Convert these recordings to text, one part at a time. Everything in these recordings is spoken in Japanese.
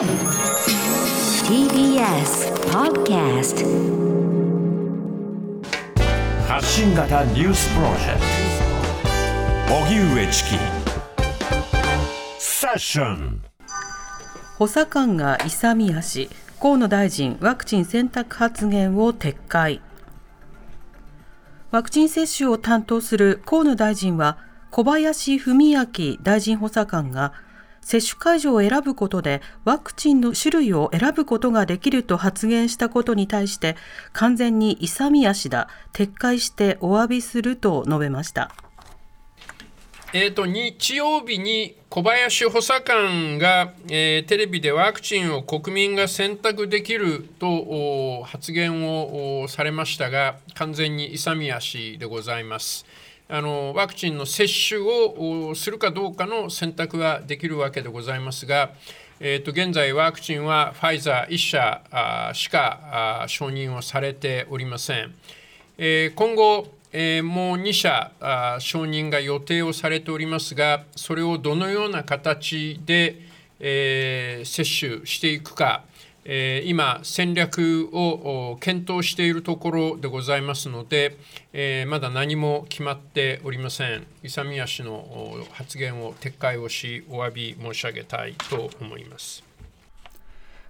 TBS Podcast 発信型ニュースプロジェクト。荻上チキ。セッション。補佐官が勇み足。河野大臣ワクチン選択発言を撤回。ワクチン接種を担当する河野大臣は小林文明大臣補佐官が接種会場を選ぶことでワクチンの種類を選ぶことができると発言したことに対して完全に勇み足だ撤回してお詫びすると述べましたえーと、日曜日に小林補佐官が、えー、テレビでワクチンを国民が選択できると発言をされましたが完全に勇み足でございます。あのワクチンの接種をするかどうかの選択はできるわけでございますが、えーと、現在ワクチンはファイザー1社しか承認をされておりません。え、今後え、もう2社承認が予定をされておりますが、それをどのような形で、え、接種していくか、え、今、戦略を検討しているところでございますので、え、まだ何も決まっておりません。勇み足の発言を撤回をし、お詫び申し上げたいと思います。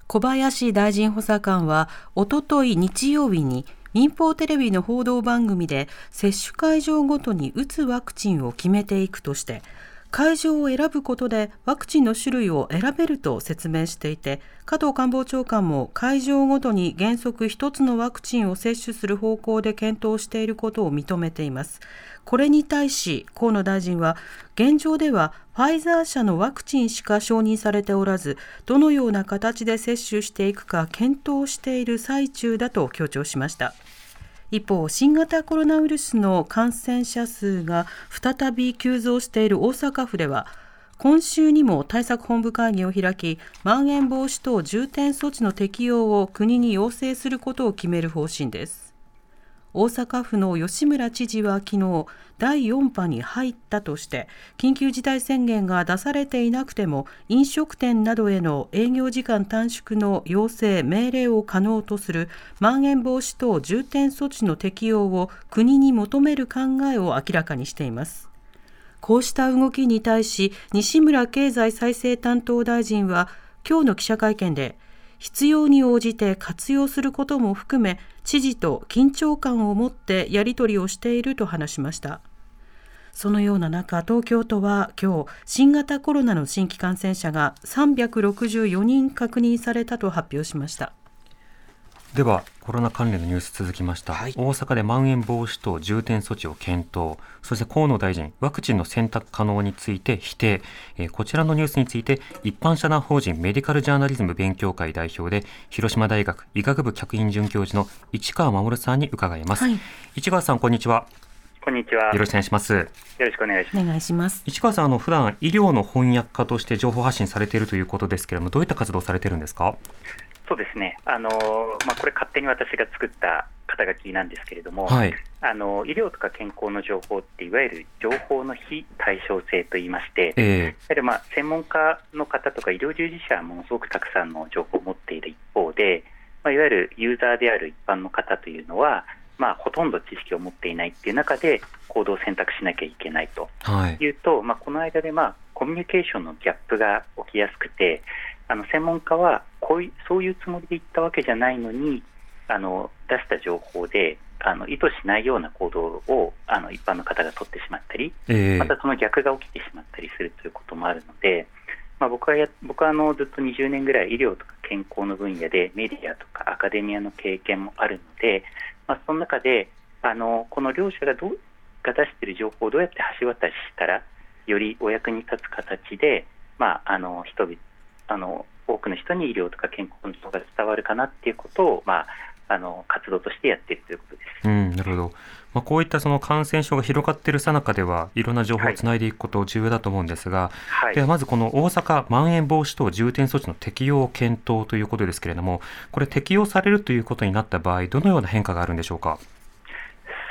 小林大臣補佐官は、おととい日曜日に、民放テレビの報道番組で接種会場ごとに打つワクチンを決めていくとして会場を選ぶことでワクチンの種類を選べると説明していて加藤官房長官も会場ごとに原則1つのワクチンを接種する方向で検討していることを認めています。これに対し河野大臣は現状ではファイザー社のワクチンしか承認されておらずどのような形で接種していくか検討している最中だと強調しました。一方、新型コロナウイルスの感染者数が再び急増している大阪府では、今週にも対策本部会議を開き、まん延防止等重点措置の適用を国に要請することを決める方針です。大阪府の吉村知事は昨日第4波に入ったとして緊急事態宣言が出されていなくても飲食店などへの営業時間短縮の要請命令を可能とするまん延防止等重点措置の適用を国に求める考えを明らかにしています。こうした動きに対し西村経済再生担当大臣は今日の記者会見で必要に応じて活用することも含め知事と緊張感を持ってやり取りをしていると話しました。そのような中東京都は今日新型コロナの新規感染者が364人確認されたと発表しました。ではコロナ関連のニュース続きました、はい、大阪でまん延防止等重点措置を検討そして河野大臣ワクチンの選択可能について否定、えー、こちらのニュースについて一般社団法人メディカルジャーナリズム勉強会代表で広島大学医学部客員准教授の市川守さんに伺います、はい、市川さんこんにちはこんにちは。よろしくお願いします。よろしくお願いします。お願いします。市川さん、あの普段医療の翻訳家として情報発信されているということですけれども、どういった活動されてるんですか？そうですね。あのまあこれ勝手に私が作った肩書きなんですけれども、はい、あの医療とか健康の情報っていわゆる情報の非対称性といいまして、えー、やはりまあ専門家の方とか医療従事者はものすごくたくさんの情報を持っている一方で、まあ、いわゆるユーザーである一般の方というのは、まあ、ほとんど知識を持っていないっていう中で行動を選択しなきゃいけないとい。うと、はい、まあ、この間で、まあ、コミュニケーションのギャップが起きやすくてあの専門家はこういうそういうつもりで言ったわけじゃないのにあの出した情報であの意図しないような行動をあの一般の方が取ってしまったり、えー、またその逆が起きてしまったりするということもあるので、まあ、僕はや僕はあのずっと20年ぐらい医療とか健康の分野でメディアとかアカデミアの経験もあるので、まあ、その中であのこの両者がどうが出している情報をどうやって橋渡ししたらよりお役に立つ形で、まあ、あの人々あの多くの人に医療とか健康の情報が伝わるかなっていうことを、まあ、あの活動としてやっているということです。うん、なるほど。まあ、こういったその感染症が広がっているさなかではいろんな情報をつないでいくこと重要だと思うんですが、はい、ではまずこの大阪まん延防止等重点措置の適用を検討ということですけれども、これ適用されるということになった場合、どのような変化があるんでしょうか？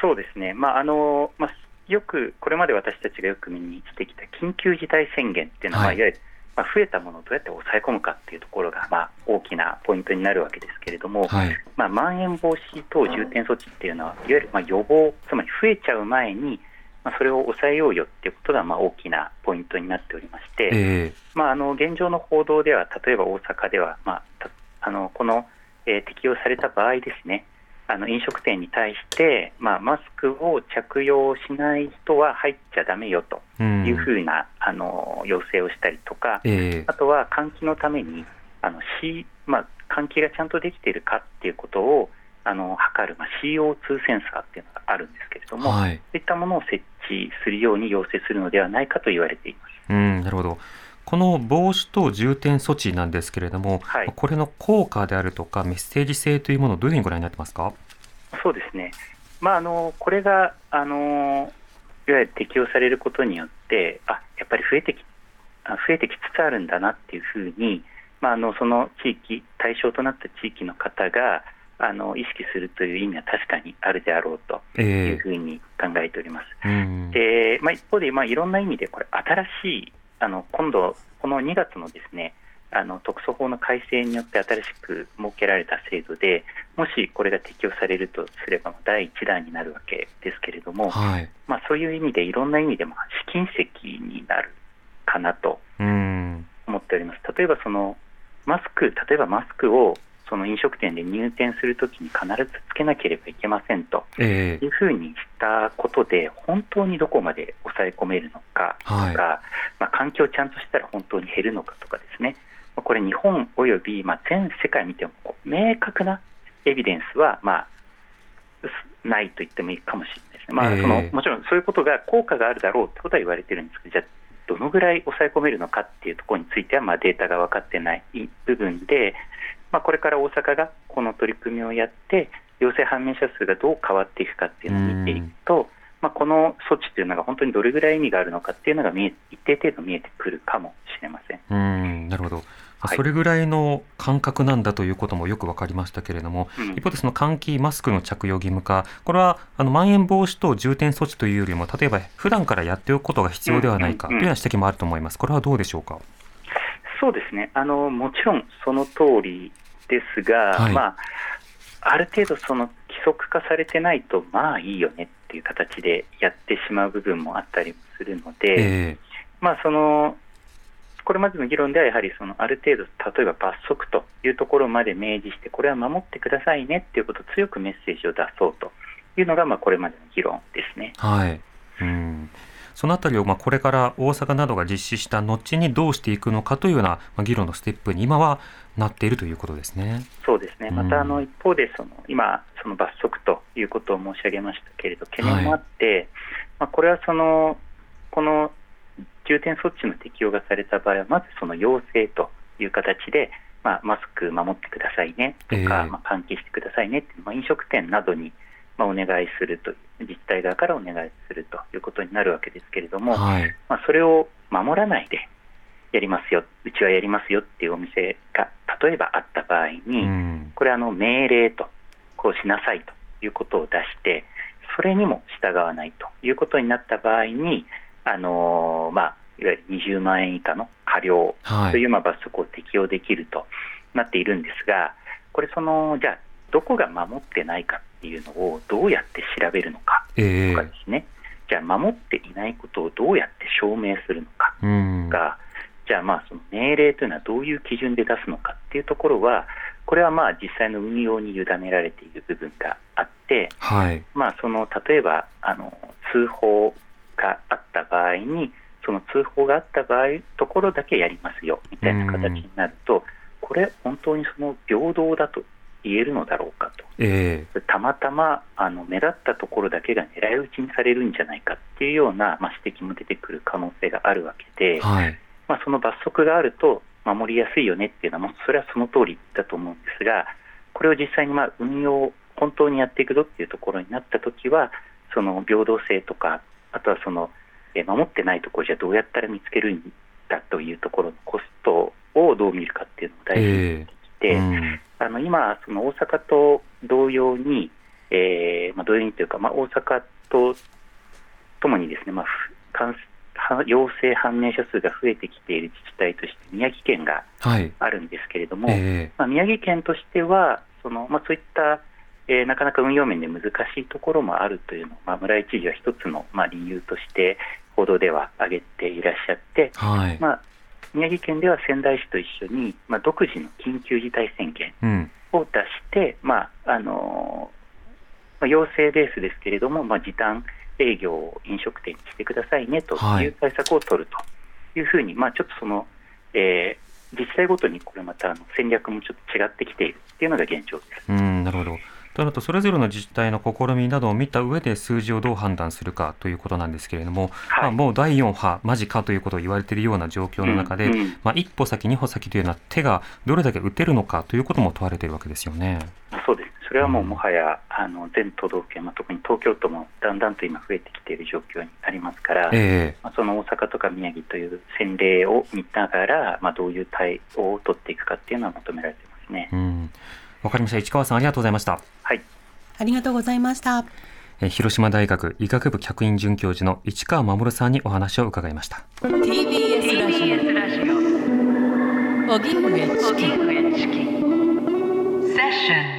そうですね。まああのまあよくこれまで私たちがよく目にしてきた緊急事態宣言っていうのは、はい、いわゆるまあ、増えたものをどうやって抑え込むかっていうところが、まあ、大きなポイントになるわけですけれども、はい。まあ、まん延防止等重点措置っていうのは、いわゆるまあ予防、つまり増えちゃう前に、まあ、それを抑えようよっていうことがまあ大きなポイントになっておりまして、えまあ、あの現状の報道では、例えば大阪では、まあ、たあのこの、えー適用された場合ですね、あの飲食店に対して、まあ、マスクを着用しない人は入っちゃだめよと。いうふうな、あの要請をしたりとか、ええあとは換気のためにあの、C まあ、換気がちゃんとできているかっていうことをあの測る、まあ、CO2 センサーっていうのがあるんですけれども、はい。そういったものを設置するように要請するのではないかと言われています。うん、なるほど。この防止等重点措置なんですけれども、はいこれの効果であるとかメッセージ性というものをどういうふうにご覧になってますか？そうですね、まあ、あのこれがあのいわゆる適用されることによって、あやっぱり増えてきあ増えてきつつあるんだなっていうふうに、まあ、あのその地域、対象となった地域の方があの意識するという意味は確かにあるであろうというえふうに考えております。えうん。でまあ、一方で、まあ、いろんな意味でこれ新しいあの今度、この2月のですねあの特措法の改正によって新しく設けられた制度でもしこれが適用されるとすれば第一弾になるわけですけれども、はい。まあ、そういう意味でいろんな意味で、まあ、試金石になるかなとうん。思っております。例えばそのマスク例えばマスクをその飲食店で入店するときに必ずつけなければいけませんとええ。いうふうにしたことで、本当にどこまで抑え込めるのかとか、はい。まあ、環境をちゃんとしたら本当に減るのかとかですね、まあこれ、日本およびまあ全世界見ても、明確なエビデンスは、まあ、すないと言ってもいいかもしれないですね、まあええ。そのもちろんそういうことが効果があるだろうってことは言われてるんですけど、じゃあ、どのぐらい抑え込めるのかっていうところについては、まあ、データが分かってない部分で、まあ、これから大阪がこの取り組みをやって、陽性判明者数がどう変わっていくかっていうのを見ていくと、まあ、この措置というのが本当にどれぐらい意味があるのかっていうのが見え一定程度見えてくるかもしれません。うん、なるほど。はいそれぐらいの感覚なんだということもよく分かりましたけれども、うん一方でその換気、マスクの着用義務化、これはあのまん延防止等重点措置というよりも、例えば普段からやっておくことが必要ではないかというような指摘もあると思います。これはどうでしょうか？そうですねあのもちろんその通りですが、はいまあ、ある程度その規則化されてないと、まあいいよねっていう形でやってしまう部分もあったりもするので、えまあ、そのこれまでの議論ではやはりそのある程度、例えば罰則というところまで明示して、これは守ってくださいねっていうことを強くメッセージを出そうというのが、まあ、これまでの議論ですね。えはい。うん。そのあたりをまあこれから大阪などが実施した後にどうしていくのかというようなまあ議論のステップに今はなっているということですね。そうですね、まうん。たあの一方でその、今、その罰則ということを申し上げましたけれど、懸念もあって、まあ、これはそのこの重点措置の適用がされた場合は、まずその要請という形で、まあ、マスク守ってくださいねとか、ええ。まあ、換気してくださいねってまあ、飲食店などに、まあ、お願いすると自治体側からお願いするということになるわけですけれども、はい。まあ、それを守らないでやりますよ、うちはやりますよっていうお店が例えばあった場合に、うん。これあの命令と、こうしなさいということを出して、それにも従わないということになった場合に、あのーまあ、いわゆる20万円以下の過料はい。というまあ罰則を適用できるとなっているんですが、これその、じゃあ、どこが守ってないかっていうのをどうやって調べるのかええとかですね、じゃあ、守っていないことをどうやって証明するのかうん。が、じゃあまあその命令というのはどういう基準で出すのかっていうところは、これはまあ実際の運用に委ねられている部分があって、はい。まあ、その例えばあの通報があった場合に、その通報があった場合、ところだけやりますよみたいな形になると、これ、本当にその平等だと言えるのだろうかと。ええたまたまあの目立ったところだけが狙い撃ちにされるんじゃないかっていうような、まあ、指摘も出てくる可能性があるわけで、はい。まあ、その罰則があると守りやすいよねっていうのは、もうそれはその通りだと思うんですが、これを実際にまあ運用、本当にやっていくぞっていうところになったときは、その平等性とか、あとはその、えー守ってないところじゃどうやったら見つけるんだというところのコストをどう見るかっていうのも大事になってきて、うんあの今、その大阪と同様に、えーまあ、同様にというか、まあ、大阪とともにですね、まあ、ふ感陽性判明者数が増えてきている自治体として宮城県がはい。あるんですけれども、えまあ、宮城県としては、そのまあ、そういった、えーなかなか運用面で難しいところもあるというのを、まあ、村井知事は一つの、まあ、理由として報道では挙げていらっしゃって、ーはい。まあ、宮城県では仙台市と一緒に、まあ、独自の緊急事態宣言うん。を出して、まああのまあ、要請ベースですけれども、まあ、時短営業を飲食店にしてくださいねとはいいう対策を取るというふうに、まあ、ちょっとその、えー自治体ごとにこれまたあの戦略もちょっと違ってきているっていうのが現状です。うん、なるほど。となると、それぞれの自治体の試みなどを見た上で数字をどう判断するかということなんですけれども、はいまあ、もう第4波、間近ということを言われているような状況の中で、うんうんまあ、一歩先、二歩先というような手がどれだけ打てるのかということも問われているわけですよね。そうですそれはもうもはやあの全都道府県、まあ、特に東京都もだんだんと今増えてきている状況になりますから、えまあ、その大阪とか宮城という先例を見ながら、まあ、どういう対応を取っていくかっていうのは求められてますねえ。うん。わかりました。市川さん、ありがとうございました。はいありがとうございました。えー広島大学医学部客員准教授の市川守さんにお話を伺いました。TBS ラジオ。荻上チキ。セッション